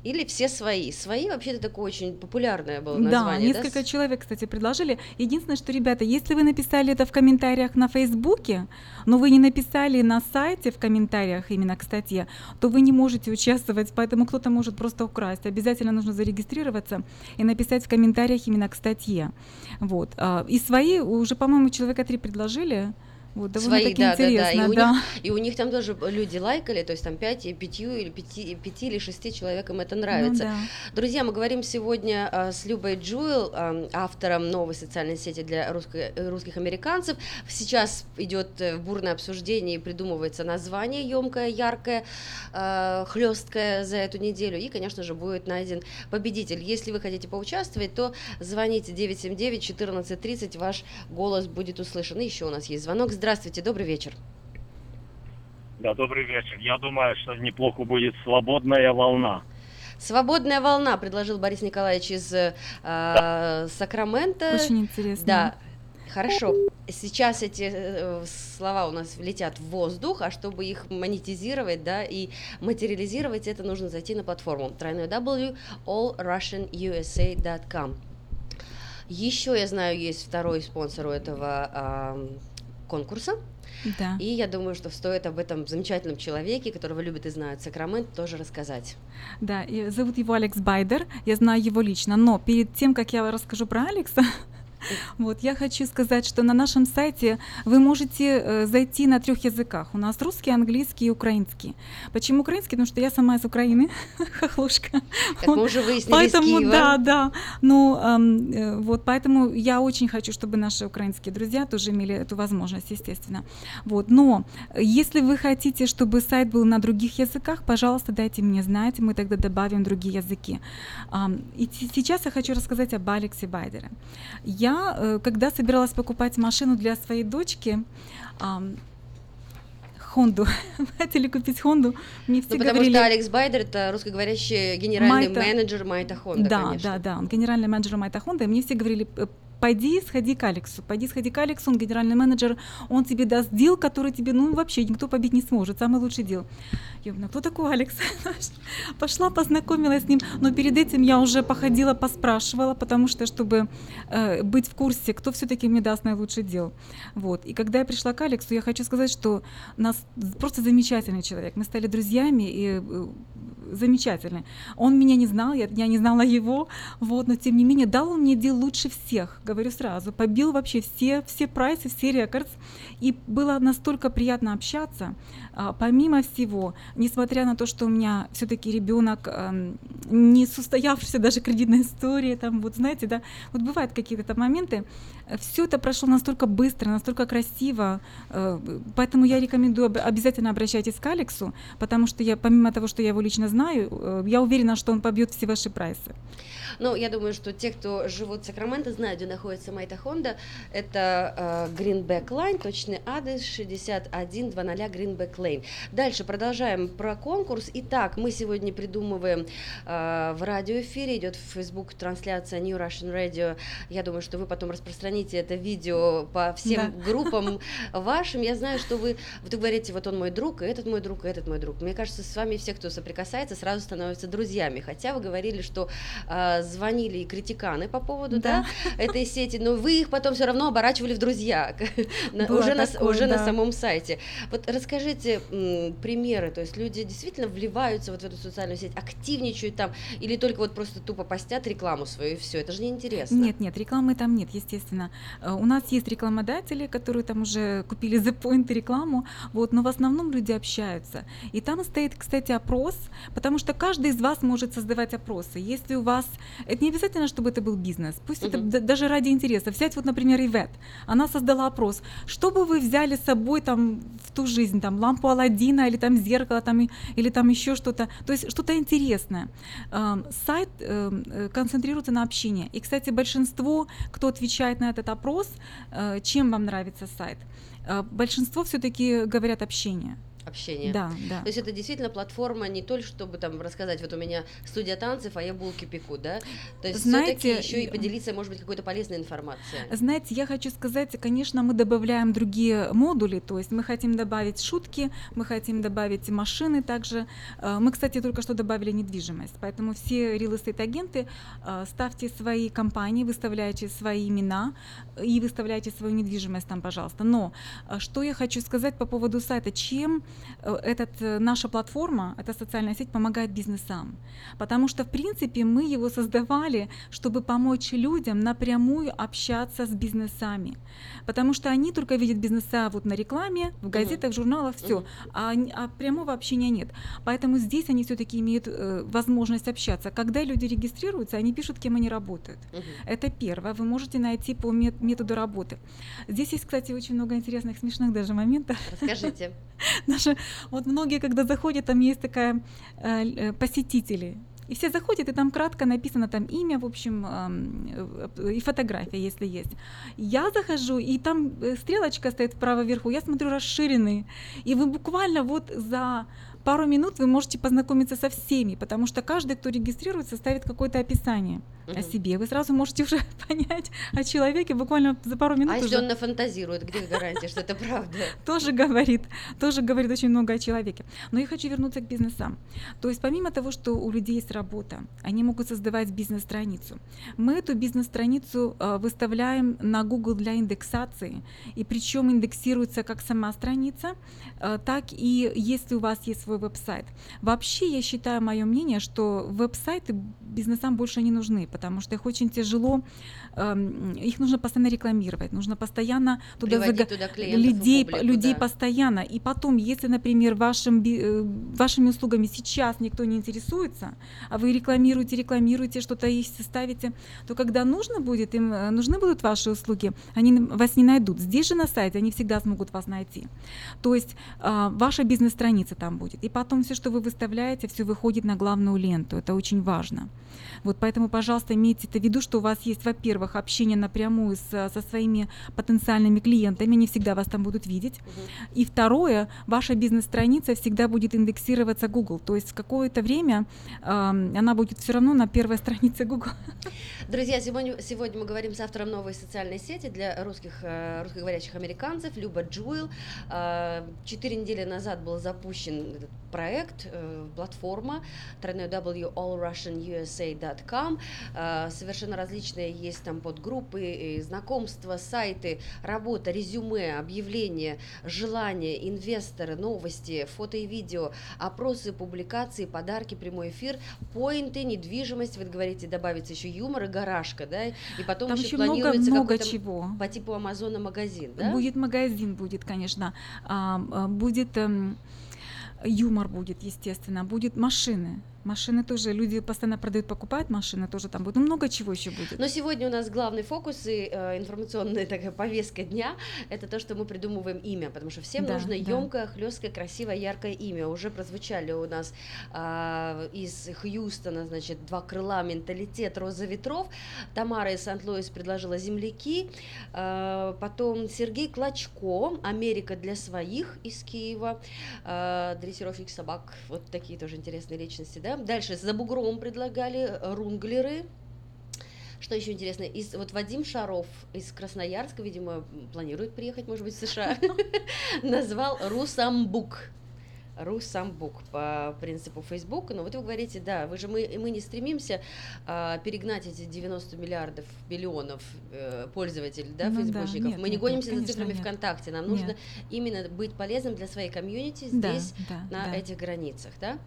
или все свои. Свои вообще-то такое очень популярное было название. Да, несколько да? человек, кстати, предложили. Единственное, что, ребята, если вы написали это в комментариях на Фейсбуке, но вы не написали на сайте в комментариях именно к статье, то вы не можете участвовать, поэтому кто-то может просто украсть. Обязательно нужно зарегистрироваться и написать в комментариях именно к статье. Вот. А, и свои уже, по-моему, человека три предложили. Вот, Свои, да, да, да. И, да. У них, и у них там тоже люди лайкали, то есть там 5, 5 или 5, 5 или 6 человекам это нравится. Ну, да. Друзья, мы говорим сегодня а, с Любой Джуэл, а, автором новой социальной сети для русско- русских американцев. Сейчас идет э, бурное обсуждение и придумывается название емкое, яркое, а, хлесткое за эту неделю. И, конечно же, будет найден победитель. Если вы хотите поучаствовать, то звоните 979 1430, ваш голос будет услышан. И еще у нас есть звонок. Здравствуйте. Здравствуйте, добрый вечер. Да, добрый вечер. Я думаю, что неплохо будет «Свободная волна». «Свободная волна», предложил Борис Николаевич из э, да. Сакрамента. Очень интересно. Да, Хорошо, сейчас эти э, слова у нас летят в воздух, а чтобы их монетизировать, да, и материализировать, это нужно зайти на платформу www.allrussianusa.com. Еще я знаю, есть второй спонсор у этого э, конкурса. Да. И я думаю, что стоит об этом замечательном человеке, которого любят и знают Сакрамент, тоже рассказать. Да, зовут его Алекс Байдер, я знаю его лично, но перед тем, как я расскажу про Алекса, Вот, я хочу сказать, что на нашем сайте вы можете э, зайти на трех языках. У нас русский, английский и украинский. Почему украинский? Потому что я сама из Украины, хохлушка. Как мы уже выяснили Поэтому, да, да. Ну, эм, э, вот, поэтому я очень хочу, чтобы наши украинские друзья тоже имели эту возможность, естественно. Вот, но если вы хотите, чтобы сайт был на других языках, пожалуйста, дайте мне знать, мы тогда добавим другие языки. Эм, и сейчас я хочу рассказать об Алексе Байдере. Я Э, когда собиралась покупать машину для своей дочки, Хонду. Хотели купить Хонду. Мне все ну, потому говорили... что Алекс Байдер это русскоговорящий генеральный Maita... менеджер Maita Honda, Да, конечно. да, да, он генеральный менеджер Maita Honda. И мне все говорили, пойди, сходи к Алексу, пойди, сходи к Алексу, он генеральный менеджер, он тебе даст дел, который тебе, ну, вообще никто побить не сможет, самый лучший дел. Я говорю, кто такой Алекс? Пошла, познакомилась с ним, но перед этим я уже походила, поспрашивала, потому что, чтобы э, быть в курсе, кто все-таки мне даст наилучший дел. Вот. И когда я пришла к Алексу, я хочу сказать, что нас просто замечательный человек. Мы стали друзьями и э, замечательный. Он меня не знал, я, я не знала его, вот, но тем не менее дал мне дел лучше всех, говорю сразу, побил вообще все, все прайсы, все рекордс, и было настолько приятно общаться. А, помимо всего, несмотря на то, что у меня все-таки ребенок а, не состоявшийся даже кредитной истории, там вот знаете, да, вот бывают какие-то моменты, все это прошло настолько быстро, настолько красиво, э, поэтому я рекомендую обязательно обращайтесь к Алексу, потому что я, помимо того, что я его лично знаю, э, я уверена, что он побьет все ваши прайсы. Ну, я думаю, что те, кто живут в Сакраменто, знают, где находится Майта Хонда. Это э, Greenback Line, точный адрес 6100 Greenback Lane. Дальше продолжаем про конкурс. Итак, мы сегодня придумываем э, в радиоэфире, идет в Facebook трансляция New Russian Radio. Я думаю, что вы потом распространите это видео по всем да. группам вашим. Я знаю, что вы, вы говорите, вот он мой друг, и этот мой друг, и этот мой друг. Мне кажется, с вами все, кто соприкасается, сразу становятся друзьями. Хотя вы говорили, что э, звонили и критиканы по поводу да. Да, этой сети, но вы их потом все равно оборачивали в друзья уже, на, уже да. на самом сайте. Вот расскажите м, примеры, то есть люди действительно вливаются вот в эту социальную сеть, активничают там, или только вот просто тупо постят рекламу свою и все, это же неинтересно. Нет, нет, рекламы там нет, естественно. Э, у нас есть рекламодатели, которые там уже купили The Point рекламу, вот, но в основном люди общаются. И там стоит, кстати, опрос, потому что каждый из вас может создавать опросы. Если у вас это не обязательно, чтобы это был бизнес. Пусть uh-huh. это даже ради интереса. Взять вот, например, Ивет. Она создала опрос. Что бы вы взяли с собой там в ту жизнь? Там лампу Алладина или там зеркало там, или там еще что-то. То есть что-то интересное. Эм, сайт эм, э, концентрируется на общении. И, кстати, большинство, кто отвечает на этот опрос, э, чем вам нравится сайт, э, большинство все-таки говорят общение общения. Да, да. То есть это действительно платформа не только, чтобы там рассказать, вот у меня студия танцев, а я булки пеку, да? То есть Знаете, еще и поделиться, может быть, какой-то полезной информацией. Знаете, я хочу сказать, конечно, мы добавляем другие модули, то есть мы хотим добавить шутки, мы хотим добавить машины также. Э, мы, кстати, только что добавили недвижимость, поэтому все real estate агенты э, ставьте свои компании, выставляйте свои имена и выставляйте свою недвижимость там, пожалуйста. Но э, что я хочу сказать по поводу сайта, чем Э, этот, э, наша платформа, эта социальная сеть помогает бизнесам. Потому что, в принципе, мы его создавали, чтобы помочь людям напрямую общаться с бизнесами. Потому что они только видят бизнеса вот на рекламе, в газетах, в журналах, все, а, а прямого общения нет. Поэтому здесь они все-таки имеют э, возможность общаться. Когда люди регистрируются, они пишут, кем они работают. Это первое. Вы можете найти по методу работы. Здесь есть, кстати, очень много интересных, смешных даже моментов. Расскажите. Даже вот многие, когда заходят, там есть такая э, э, посетители, и все заходят, и там кратко написано там имя, в общем, э, и фотография, если есть. Я захожу, и там стрелочка стоит вправо вверху, я смотрю расширенные, и вы буквально вот за пару минут вы можете познакомиться со всеми, потому что каждый, кто регистрируется, ставит какое-то описание угу. о себе. Вы сразу можете уже понять о человеке буквально за пару минут. А уже... если он нафантазирует, где гарантия, что это правда? Тоже говорит, тоже говорит очень много о человеке. Но я хочу вернуться к бизнесам. То есть помимо того, что у людей есть работа, они могут создавать бизнес-страницу. Мы эту бизнес-страницу э, выставляем на Google для индексации, и причем индексируется как сама страница, э, так и если у вас есть свой веб-сайт. Вообще, я считаю, мое мнение, что веб-сайты бизнесам больше не нужны, потому что их очень тяжело, э, их нужно постоянно рекламировать, нужно постоянно туда, заг... туда людей, публику, людей да. постоянно. И потом, если, например, вашим, э, вашими услугами сейчас никто не интересуется, а вы рекламируете, рекламируете, что-то их ставите, то когда нужно будет, им э, нужны будут ваши услуги, они вас не найдут. Здесь же на сайте они всегда смогут вас найти. То есть э, ваша бизнес-страница там будет и потом все, что вы выставляете, все выходит на главную ленту. Это очень важно. Вот поэтому, пожалуйста, имейте это в виду, что у вас есть, во-первых, общение напрямую с, со своими потенциальными клиентами, они всегда вас там будут видеть. Угу. И второе, ваша бизнес-страница всегда будет индексироваться Google, то есть в какое-то время э, она будет все равно на первой странице Google. Друзья, сегодня, сегодня мы говорим с автором новой социальной сети для русских, э, русскоговорящих американцев, Люба Джуэл. Э, четыре недели назад был запущен этот проект, э, платформа www.allrussianusa.com. Э, совершенно различные есть там подгруппы, знакомства, сайты, работа, резюме, объявления, желания, инвесторы, новости, фото и видео, опросы, публикации, подарки, прямой эфир, поинты, недвижимость, вы говорите, добавится еще юмор и гаражка, да, и потом там еще, еще планируется много, много чего. по типу Амазона магазин, да? Будет магазин, будет, конечно, а, а, будет эм, юмор будет, естественно, будет машины. Машины тоже, люди постоянно продают, покупают машины, тоже там будет. Ну, много чего еще будет. Но сегодня у нас главный фокус и э, информационная такая повестка дня – это то, что мы придумываем имя, потому что всем да, нужно да. емкое, хлесткое, красивое, яркое имя. Уже прозвучали у нас э, из Хьюстона, значит, два крыла, менталитет, роза ветров. Тамара из Сант-Луис предложила земляки. Э, потом Сергей Клочко, Америка для своих из Киева. Э, дрессировщик собак, вот такие тоже интересные личности, да? Дальше за бугром предлагали э, рунглеры. Что еще интересно? Из, вот Вадим Шаров из Красноярска, видимо, планирует приехать, может быть, в США, назвал Русамбук. Русамбук по принципу Facebook. Но вот вы говорите, да, вы же мы, мы не стремимся а, перегнать эти 90 миллиардов, миллионов э, пользователей, да, ну, фейсбучников. Да, нет, мы не гонимся нет, за цифрами нет. ВКонтакте. Нам нет. нужно именно быть полезным для своей комьюнити здесь, да, да, на да. этих границах, да.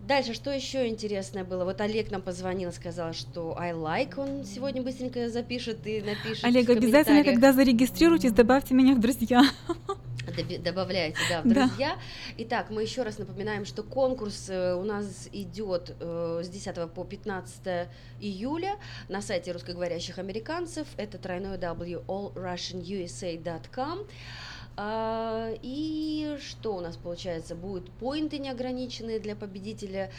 Дальше, что еще интересное было? Вот Олег нам позвонил, сказал, что I like, он сегодня быстренько запишет и напишет Олег, обязательно, когда зарегистрируетесь, добавьте меня в друзья. добавляете, да, в друзья. Да. Итак, мы еще раз напоминаем, что конкурс э, у нас идет э, с 10 по 15 июля на сайте русскоговорящих американцев. Это тройное W allrussianusa.com. А, и что у нас получается? Будут поинты неограниченные для победителя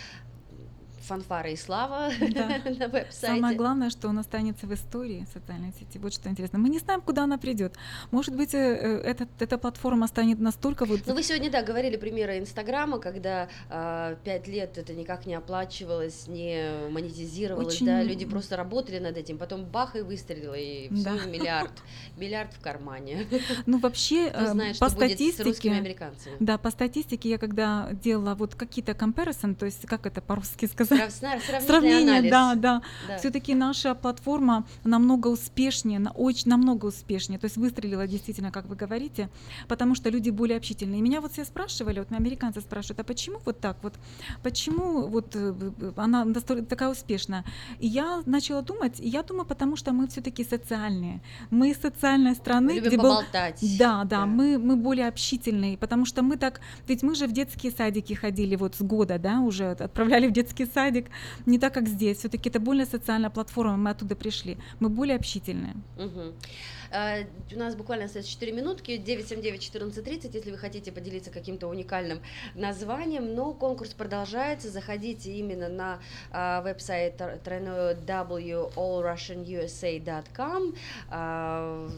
фанфары и слава да. на веб-сайте. Самое главное, что он останется в истории социальной сети. Вот что интересно. Мы не знаем, куда она придет. Может быть, э, э, этот, эта платформа станет настолько вот... Ну, вы сегодня, да, говорили примеры Инстаграма, когда э, пять лет это никак не оплачивалось, не монетизировалось, Очень... да, люди просто работали над этим, потом бах и выстрелило, и все, да. миллиард, миллиард в кармане. Ну, вообще, Кто знает, по статистике... Да, по статистике я когда делала вот какие-то comparison, то есть, как это по-русски сказать? Сравнение, да, да. да. Все-таки наша платформа намного успешнее, очень намного успешнее. То есть выстрелила действительно, как вы говорите, потому что люди более общительные. И меня вот все спрашивали, вот американцы спрашивают, а почему вот так вот, почему вот э, она такая успешная? И я начала думать, и я думаю, потому что мы все-таки социальные, мы из социальной страны, мы где. Был... Да, да, да, мы мы более общительные, потому что мы так, ведь мы же в детские садики ходили вот с года, да, уже отправляли в детский сад садик, не так, как здесь. Все-таки это более социальная платформа, мы оттуда пришли. Мы более общительные. Угу. Uh, у нас буквально остается 4 минутки, 979-1430, если вы хотите поделиться каким-то уникальным названием, но конкурс продолжается, заходите именно на uh, веб-сайт тройной w allrussianusa.com, uh,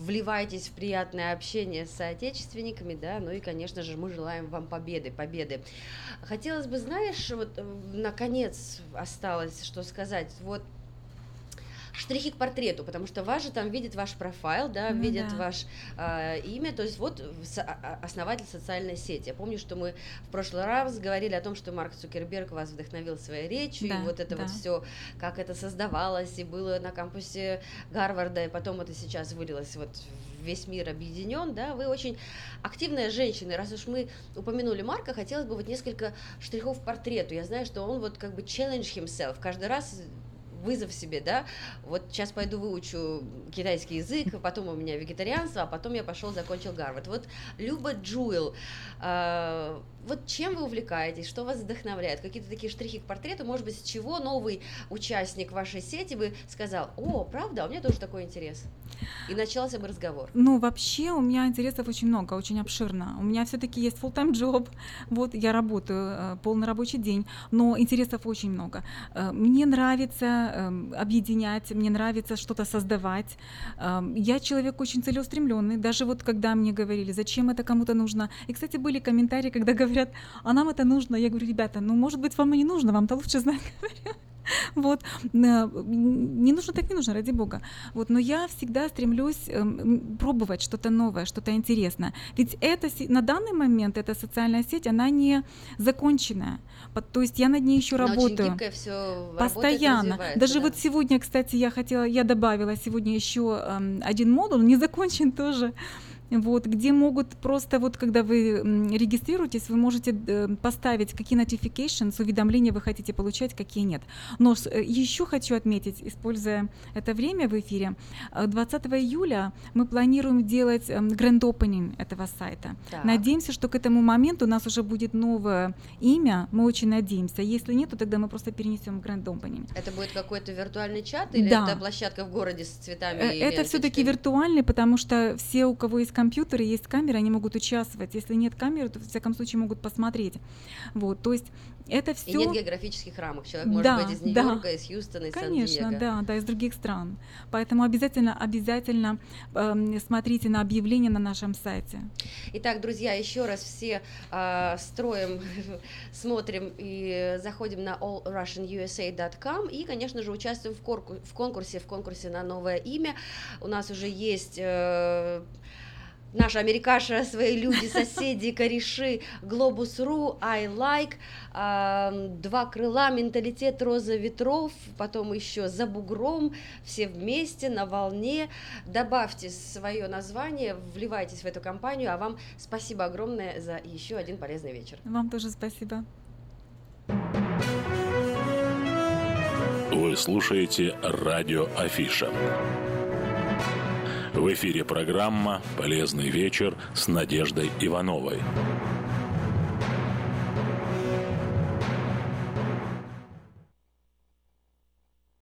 вливайтесь в приятное общение с соотечественниками, да, ну и, конечно же, мы желаем вам победы, победы. Хотелось бы, знаешь, вот э, наконец осталось что сказать, вот штрихи к портрету, потому что вас же там видит ваш профайл, да, ну, видят да. ваше э, имя, то есть вот со- а, основатель социальной сети. Я помню, что мы в прошлый раз говорили о том, что Марк Цукерберг вас вдохновил своей речью, да, и вот это да. вот все, как это создавалось, и было на кампусе Гарварда, и потом это сейчас вылилось вот весь мир объединен, да, вы очень активная женщина, раз уж мы упомянули Марка, хотелось бы вот несколько штрихов к портрету. Я знаю, что он вот как бы challenge himself, каждый раз вызов себе, да, вот сейчас пойду выучу китайский язык, потом у меня вегетарианство, а потом я пошел, закончил Гарвард. Вот Люба Джуэл, э, вот чем вы увлекаетесь, что вас вдохновляет, какие-то такие штрихи к портрету, может быть, с чего новый участник вашей сети бы сказал, о, правда, у меня тоже такой интерес. И начался бы разговор. Ну, вообще у меня интересов очень много, очень обширно. У меня все-таки есть full-time job, вот я работаю э, полный рабочий день, но интересов очень много. Э, мне нравится э, объединять, мне нравится что-то создавать. Э, я человек очень целеустремленный, даже вот когда мне говорили, зачем это кому-то нужно. И, кстати, были комментарии, когда говорили, говорят, а нам это нужно. Я говорю, ребята, ну, может быть, вам и не нужно, вам-то лучше знать, Вот. Не нужно так не нужно, ради бога. Вот. Но я всегда стремлюсь эм, пробовать что-то новое, что-то интересное. Ведь это на данный момент эта социальная сеть, она не законченная. То есть я над ней еще работаю. Очень все Постоянно. Даже да? вот сегодня, кстати, я хотела, я добавила сегодня еще эм, один модуль, не закончен тоже вот, где могут просто вот, когда вы регистрируетесь, вы можете э, поставить, какие notifications, уведомления вы хотите получать, какие нет. Но э, еще хочу отметить, используя это время в эфире, 20 э, июля мы планируем делать grand opening этого сайта. Так. Надеемся, что к этому моменту у нас уже будет новое имя, мы очень надеемся. Если нет, то тогда мы просто перенесем grand opening. Это будет какой-то виртуальный чат или да. это площадка в городе с цветами? Это все-таки виртуальный, потому что все, у кого есть компьютеры, есть камеры, они могут участвовать. Если нет камеры, то в всяком случае могут посмотреть. Вот, то есть это все. И нет географических рамок. Человек может да, быть из Нью-Йорка, да. из Хьюстона, из Конечно, да, да, из других стран. Поэтому обязательно, обязательно э, смотрите на объявления на нашем сайте. Итак, друзья, еще раз все э, строим, смотрим и заходим на allrussianusa.com и, конечно же, участвуем в, в конкурсе, в конкурсе на новое имя. У нас уже есть э, наши америкаши, свои люди, соседи, кореши, Глобус.ру, I like, э, два крыла, менталитет роза ветров, потом еще за бугром, все вместе, на волне. Добавьте свое название, вливайтесь в эту компанию, а вам спасибо огромное за еще один полезный вечер. Вам тоже спасибо. Вы слушаете радио Афиша. В эфире программа «Полезный вечер» с Надеждой Ивановой.